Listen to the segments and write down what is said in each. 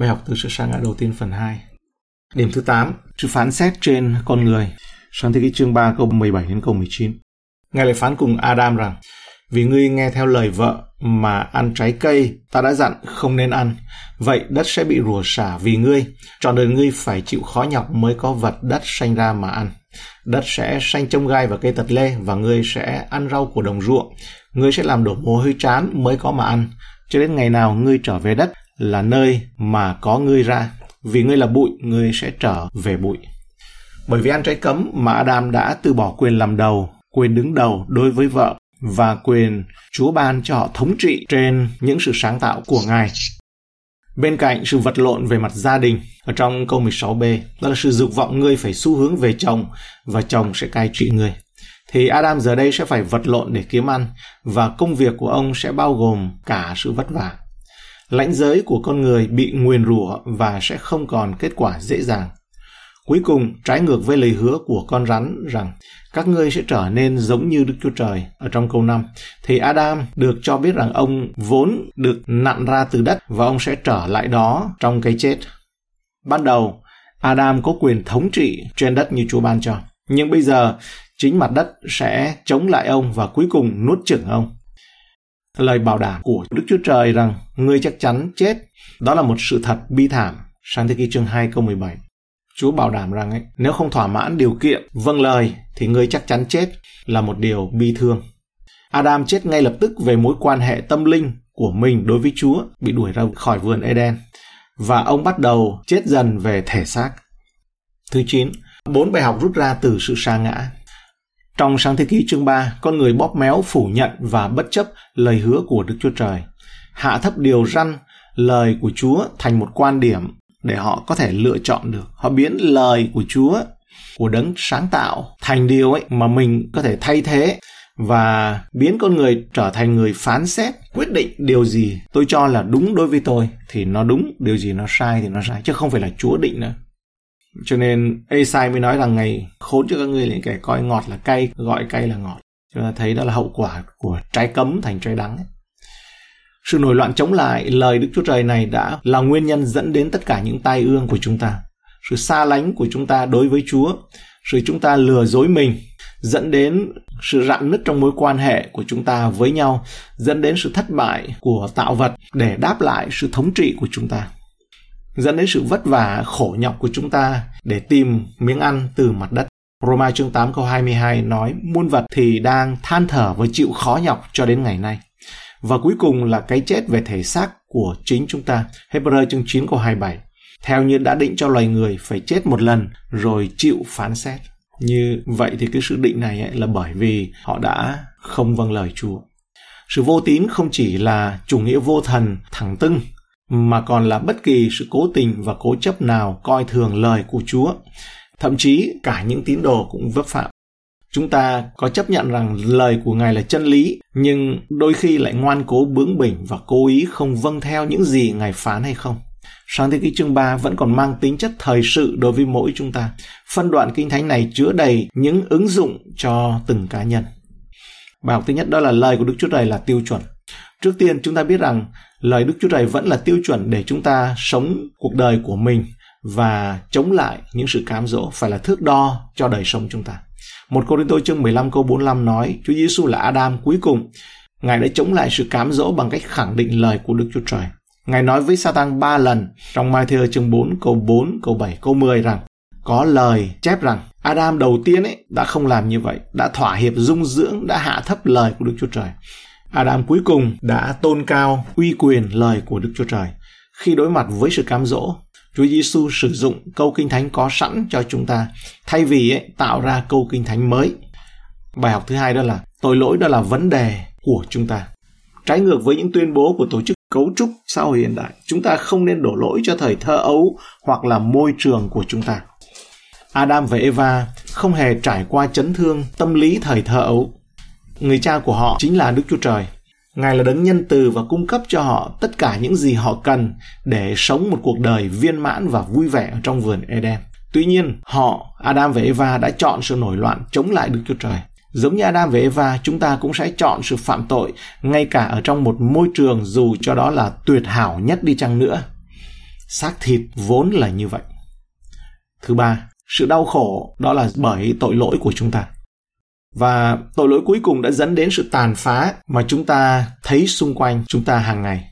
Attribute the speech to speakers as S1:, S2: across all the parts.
S1: Bài học từ sự sa ngã đầu tiên phần 2. Điểm thứ 8, sự phán xét trên con người. Sáng thế ký chương 3 câu 17 đến câu 19. Ngài lại phán cùng Adam rằng, vì ngươi nghe theo lời vợ mà ăn trái cây ta đã dặn không nên ăn, vậy đất sẽ bị rủa xả vì ngươi, trọn đời ngươi phải chịu khó nhọc mới có vật đất sanh ra mà ăn. Đất sẽ sanh trông gai và cây tật lê và ngươi sẽ ăn rau của đồng ruộng. Ngươi sẽ làm đổ mồ hôi chán mới có mà ăn, cho đến ngày nào ngươi trở về đất là nơi mà có ngươi ra. Vì ngươi là bụi, ngươi sẽ trở về bụi. Bởi vì ăn trái cấm mà Adam đã từ bỏ quyền làm đầu, quyền đứng đầu đối với vợ và quyền Chúa ban cho họ thống trị trên những sự sáng tạo của Ngài. Bên cạnh sự vật lộn về mặt gia đình, ở trong câu 16b, đó là sự dục vọng ngươi phải xu hướng về chồng và chồng sẽ cai trị ngươi. Thì Adam giờ đây sẽ phải vật lộn để kiếm ăn và công việc của ông sẽ bao gồm cả sự vất vả. Lãnh giới của con người bị nguyền rủa và sẽ không còn kết quả dễ dàng. Cuối cùng, trái ngược với lời hứa của con rắn rằng các ngươi sẽ trở nên giống như Đức Chúa Trời ở trong câu 5, thì Adam được cho biết rằng ông vốn được nặn ra từ đất và ông sẽ trở lại đó trong cái chết. Ban đầu, Adam có quyền thống trị trên đất như Chúa ban cho. Nhưng bây giờ, chính mặt đất sẽ chống lại ông và cuối cùng nuốt chửng ông. Lời bảo đảm của Đức Chúa Trời rằng người chắc chắn chết, đó là một sự thật bi thảm. Sáng thế ký chương 2 câu 17. Chúa bảo đảm rằng ấy, nếu không thỏa mãn điều kiện vâng lời thì người chắc chắn chết là một điều bi thương. Adam chết ngay lập tức về mối quan hệ tâm linh của mình đối với Chúa bị đuổi ra khỏi vườn Eden và ông bắt đầu chết dần về thể xác. Thứ 9, bốn bài học rút ra từ sự sa ngã. Trong sáng thế ký chương 3, con người bóp méo phủ nhận và bất chấp lời hứa của Đức Chúa Trời. Hạ thấp điều răn lời của Chúa thành một quan điểm để họ có thể lựa chọn được. Họ biến lời của Chúa, của đấng sáng tạo thành điều ấy mà mình có thể thay thế và biến con người trở thành người phán xét quyết định điều gì tôi cho là đúng đối với tôi thì nó đúng điều gì nó sai thì nó sai chứ không phải là chúa định nữa cho nên Esai mới nói rằng ngày khốn cho các ngươi những kẻ coi ngọt là cay gọi cay là ngọt chúng ta thấy đó là hậu quả của trái cấm thành trái đắng ấy. Sự nổi loạn chống lại lời Đức Chúa Trời này đã là nguyên nhân dẫn đến tất cả những tai ương của chúng ta. Sự xa lánh của chúng ta đối với Chúa, sự chúng ta lừa dối mình, dẫn đến sự rạn nứt trong mối quan hệ của chúng ta với nhau, dẫn đến sự thất bại của tạo vật để đáp lại sự thống trị của chúng ta. Dẫn đến sự vất vả, khổ nhọc của chúng ta để tìm miếng ăn từ mặt đất. Roma chương 8 câu 22 nói muôn vật thì đang than thở và chịu khó nhọc cho đến ngày nay. Và cuối cùng là cái chết về thể xác của chính chúng ta. Hebrew chương 9 câu 27. Theo như đã định cho loài người phải chết một lần rồi chịu phán xét. Như vậy thì cái sự định này ấy là bởi vì họ đã không vâng lời Chúa. Sự vô tín không chỉ là chủ nghĩa vô thần thẳng tưng mà còn là bất kỳ sự cố tình và cố chấp nào coi thường lời của Chúa. Thậm chí cả những tín đồ cũng vấp phạm. Chúng ta có chấp nhận rằng lời của Ngài là chân lý, nhưng đôi khi lại ngoan cố bướng bỉnh và cố ý không vâng theo những gì Ngài phán hay không. Sáng thế ký chương 3 vẫn còn mang tính chất thời sự đối với mỗi chúng ta. Phân đoạn kinh thánh này chứa đầy những ứng dụng cho từng cá nhân. Bài học thứ nhất đó là lời của Đức Chúa Trời là tiêu chuẩn. Trước tiên chúng ta biết rằng lời Đức Chúa Trời vẫn là tiêu chuẩn để chúng ta sống cuộc đời của mình và chống lại những sự cám dỗ phải là thước đo cho đời sống chúng ta. Một Cô Tô chương 15 câu 45 nói Chúa Giêsu là Adam cuối cùng. Ngài đã chống lại sự cám dỗ bằng cách khẳng định lời của Đức Chúa Trời. Ngài nói với Satan ba lần trong Matthew chương 4 câu 4, câu 7, câu 10 rằng có lời chép rằng Adam đầu tiên ấy đã không làm như vậy, đã thỏa hiệp dung dưỡng, đã hạ thấp lời của Đức Chúa Trời. Adam cuối cùng đã tôn cao uy quyền lời của Đức Chúa Trời. Khi đối mặt với sự cám dỗ, Chúa Giêsu sử dụng câu kinh thánh có sẵn cho chúng ta thay vì ấy, tạo ra câu kinh thánh mới. Bài học thứ hai đó là tội lỗi đó là vấn đề của chúng ta. Trái ngược với những tuyên bố của tổ chức cấu trúc xã hội hiện đại, chúng ta không nên đổ lỗi cho thời thơ ấu hoặc là môi trường của chúng ta. Adam và Eva không hề trải qua chấn thương tâm lý thời thơ ấu. Người cha của họ chính là Đức Chúa Trời Ngài là đấng nhân từ và cung cấp cho họ tất cả những gì họ cần để sống một cuộc đời viên mãn và vui vẻ ở trong vườn Eden. Tuy nhiên, họ, Adam và Eva đã chọn sự nổi loạn chống lại Đức Chúa Trời. Giống như Adam và Eva, chúng ta cũng sẽ chọn sự phạm tội ngay cả ở trong một môi trường dù cho đó là tuyệt hảo nhất đi chăng nữa. xác thịt vốn là như vậy. Thứ ba, sự đau khổ đó là bởi tội lỗi của chúng ta. Và tội lỗi cuối cùng đã dẫn đến sự tàn phá mà chúng ta thấy xung quanh chúng ta hàng ngày.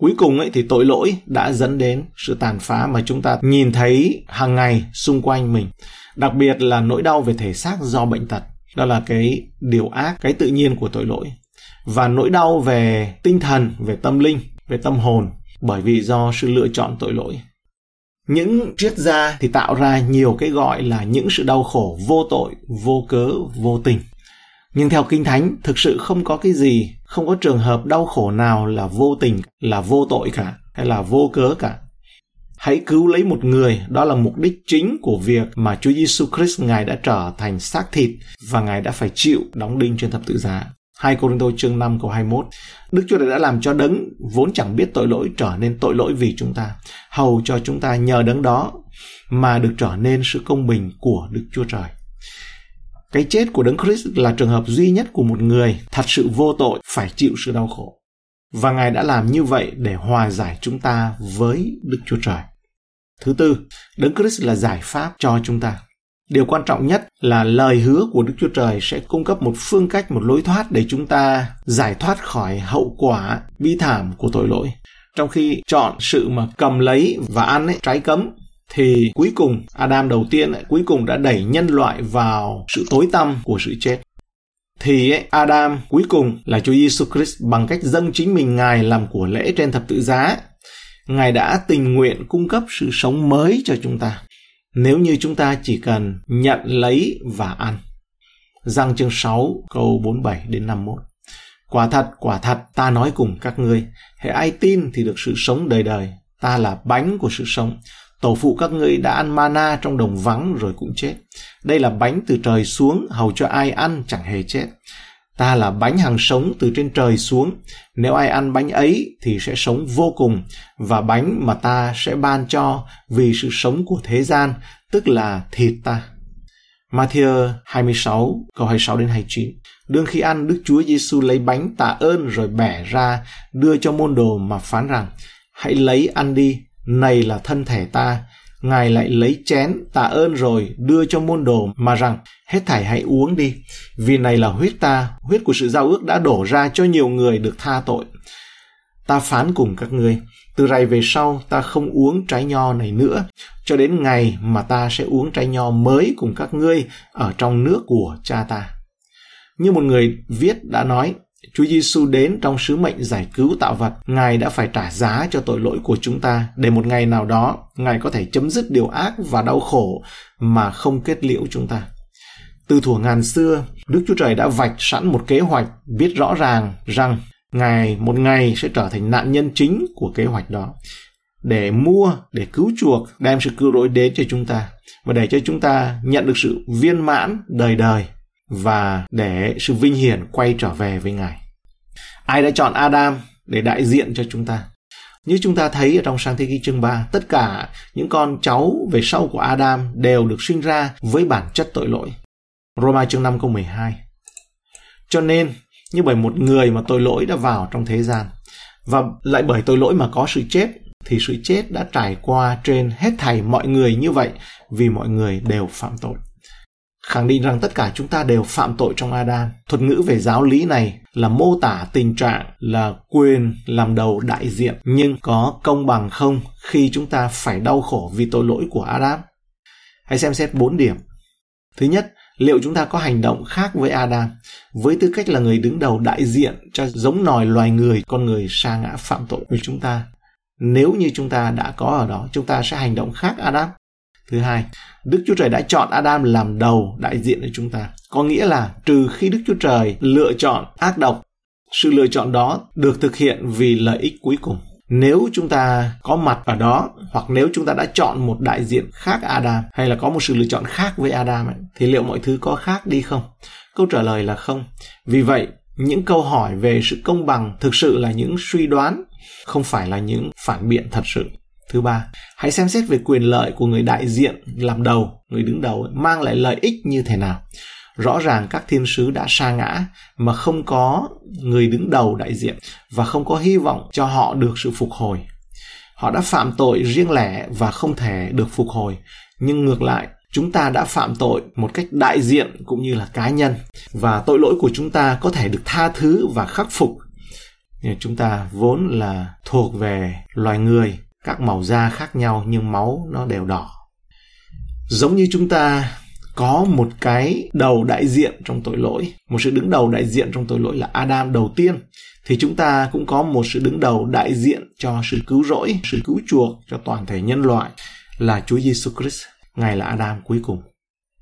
S1: Cuối cùng ấy thì tội lỗi đã dẫn đến sự tàn phá mà chúng ta nhìn thấy hàng ngày xung quanh mình. Đặc biệt là nỗi đau về thể xác do bệnh tật. Đó là cái điều ác, cái tự nhiên của tội lỗi. Và nỗi đau về tinh thần, về tâm linh, về tâm hồn bởi vì do sự lựa chọn tội lỗi. Những triết gia thì tạo ra nhiều cái gọi là những sự đau khổ vô tội, vô cớ, vô tình. Nhưng theo Kinh Thánh, thực sự không có cái gì, không có trường hợp đau khổ nào là vô tình, là vô tội cả, hay là vô cớ cả. Hãy cứu lấy một người, đó là mục đích chính của việc mà Chúa Giêsu Christ Ngài đã trở thành xác thịt và Ngài đã phải chịu đóng đinh trên thập tự giá. 2 Cô Tô chương 5 câu 21 Đức Chúa Trời đã làm cho đấng vốn chẳng biết tội lỗi trở nên tội lỗi vì chúng ta, hầu cho chúng ta nhờ đấng đó mà được trở nên sự công bình của Đức Chúa Trời. Cái chết của Đấng Christ là trường hợp duy nhất của một người thật sự vô tội phải chịu sự đau khổ. Và Ngài đã làm như vậy để hòa giải chúng ta với Đức Chúa Trời. Thứ tư, Đấng Christ là giải pháp cho chúng ta. Điều quan trọng nhất là lời hứa của Đức Chúa Trời sẽ cung cấp một phương cách, một lối thoát để chúng ta giải thoát khỏi hậu quả bi thảm của tội lỗi. Trong khi chọn sự mà cầm lấy và ăn ấy, trái cấm thì cuối cùng Adam đầu tiên ấy, cuối cùng đã đẩy nhân loại vào sự tối tăm của sự chết. Thì ấy, Adam cuối cùng là Chúa Giêsu Christ bằng cách dâng chính mình Ngài làm của lễ trên thập tự giá. Ngài đã tình nguyện cung cấp sự sống mới cho chúng ta nếu như chúng ta chỉ cần nhận lấy và ăn. Giăng chương 6 câu 47 đến 51. Quả thật, quả thật, ta nói cùng các ngươi, hệ ai tin thì được sự sống đời đời. Ta là bánh của sự sống. Tổ phụ các ngươi đã ăn mana trong đồng vắng rồi cũng chết. Đây là bánh từ trời xuống, hầu cho ai ăn chẳng hề chết. Ta là bánh hàng sống từ trên trời xuống. Nếu ai ăn bánh ấy thì sẽ sống vô cùng và bánh mà ta sẽ ban cho vì sự sống của thế gian, tức là thịt ta. Matthew 26 câu 26 đến 29. Đương khi ăn, Đức Chúa Giêsu lấy bánh tạ ơn rồi bẻ ra, đưa cho môn đồ mà phán rằng: Hãy lấy ăn đi, này là thân thể ta, Ngài lại lấy chén tạ ơn rồi đưa cho môn đồ mà rằng hết thảy hãy uống đi, vì này là huyết ta, huyết của sự giao ước đã đổ ra cho nhiều người được tha tội. Ta phán cùng các ngươi, từ rày về sau ta không uống trái nho này nữa, cho đến ngày mà ta sẽ uống trái nho mới cùng các ngươi ở trong nước của cha ta. Như một người viết đã nói, Chúa Giêsu đến trong sứ mệnh giải cứu tạo vật, Ngài đã phải trả giá cho tội lỗi của chúng ta để một ngày nào đó Ngài có thể chấm dứt điều ác và đau khổ mà không kết liễu chúng ta. Từ thuở ngàn xưa, Đức Chúa Trời đã vạch sẵn một kế hoạch biết rõ ràng rằng Ngài một ngày sẽ trở thành nạn nhân chính của kế hoạch đó để mua, để cứu chuộc, đem sự cứu rỗi đến cho chúng ta và để cho chúng ta nhận được sự viên mãn đời đời và để sự vinh hiển quay trở về với Ngài. Ai đã chọn Adam để đại diện cho chúng ta? Như chúng ta thấy ở trong sang thế ký chương 3, tất cả những con cháu về sau của Adam đều được sinh ra với bản chất tội lỗi. Roma chương 5 câu 12. Cho nên, như bởi một người mà tội lỗi đã vào trong thế gian, và lại bởi tội lỗi mà có sự chết, thì sự chết đã trải qua trên hết thảy mọi người như vậy vì mọi người đều phạm tội khẳng định rằng tất cả chúng ta đều phạm tội trong Adam. Thuật ngữ về giáo lý này là mô tả tình trạng là quyền làm đầu đại diện nhưng có công bằng không khi chúng ta phải đau khổ vì tội lỗi của Adam. Hãy xem xét 4 điểm. Thứ nhất, liệu chúng ta có hành động khác với Adam với tư cách là người đứng đầu đại diện cho giống nòi loài người con người sa ngã phạm tội của chúng ta nếu như chúng ta đã có ở đó chúng ta sẽ hành động khác Adam Thứ hai, Đức Chúa Trời đã chọn Adam làm đầu đại diện cho chúng ta. Có nghĩa là trừ khi Đức Chúa Trời lựa chọn ác độc, sự lựa chọn đó được thực hiện vì lợi ích cuối cùng. Nếu chúng ta có mặt ở đó hoặc nếu chúng ta đã chọn một đại diện khác Adam hay là có một sự lựa chọn khác với Adam ấy, thì liệu mọi thứ có khác đi không? Câu trả lời là không. Vì vậy, những câu hỏi về sự công bằng thực sự là những suy đoán, không phải là những phản biện thật sự. Thứ ba, hãy xem xét về quyền lợi của người đại diện làm đầu, người đứng đầu mang lại lợi ích như thế nào. Rõ ràng các thiên sứ đã sa ngã mà không có người đứng đầu đại diện và không có hy vọng cho họ được sự phục hồi. Họ đã phạm tội riêng lẻ và không thể được phục hồi, nhưng ngược lại, chúng ta đã phạm tội một cách đại diện cũng như là cá nhân và tội lỗi của chúng ta có thể được tha thứ và khắc phục. Nhưng chúng ta vốn là thuộc về loài người, các màu da khác nhau nhưng máu nó đều đỏ. Giống như chúng ta có một cái đầu đại diện trong tội lỗi, một sự đứng đầu đại diện trong tội lỗi là Adam đầu tiên, thì chúng ta cũng có một sự đứng đầu đại diện cho sự cứu rỗi, sự cứu chuộc cho toàn thể nhân loại là Chúa Giêsu Christ. Ngài là Adam cuối cùng.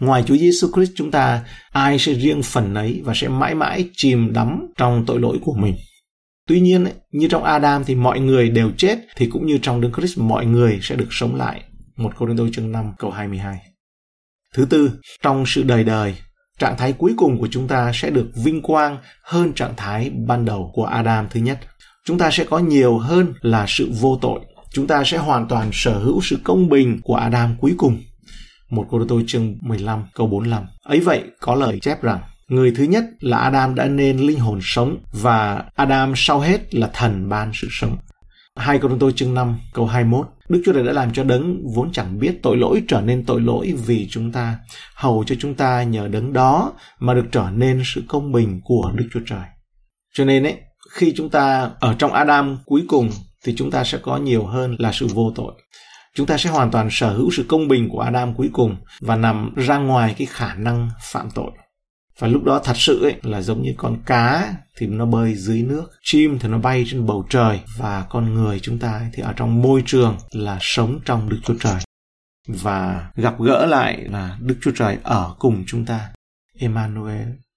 S1: Ngoài Chúa Giêsu Christ chúng ta ai sẽ riêng phần ấy và sẽ mãi mãi chìm đắm trong tội lỗi của mình. Tuy nhiên, như trong Adam thì mọi người đều chết, thì cũng như trong Đức Christ mọi người sẽ được sống lại. Một Cô Đô chương 5 câu 22. Thứ tư, trong sự đời đời, trạng thái cuối cùng của chúng ta sẽ được vinh quang hơn trạng thái ban đầu của Adam thứ nhất. Chúng ta sẽ có nhiều hơn là sự vô tội. Chúng ta sẽ hoàn toàn sở hữu sự công bình của Adam cuối cùng. Một Cô Tô chương 15 câu 45. Ấy vậy có lời chép rằng Người thứ nhất là Adam đã nên linh hồn sống và Adam sau hết là thần ban sự sống. Hai Cô tôi chương 5 câu 21 Đức Chúa Trời đã làm cho đấng vốn chẳng biết tội lỗi trở nên tội lỗi vì chúng ta, hầu cho chúng ta nhờ đấng đó mà được trở nên sự công bình của Đức Chúa Trời. Cho nên ấy, khi chúng ta ở trong Adam cuối cùng thì chúng ta sẽ có nhiều hơn là sự vô tội. Chúng ta sẽ hoàn toàn sở hữu sự công bình của Adam cuối cùng và nằm ra ngoài cái khả năng phạm tội và lúc đó thật sự ấy, là giống như con cá thì nó bơi dưới nước. Chim thì nó bay trên bầu trời. Và con người chúng ta thì ở trong môi trường là sống trong đức chúa trời. Và gặp gỡ lại là đức chúa trời ở cùng chúng ta. Emmanuel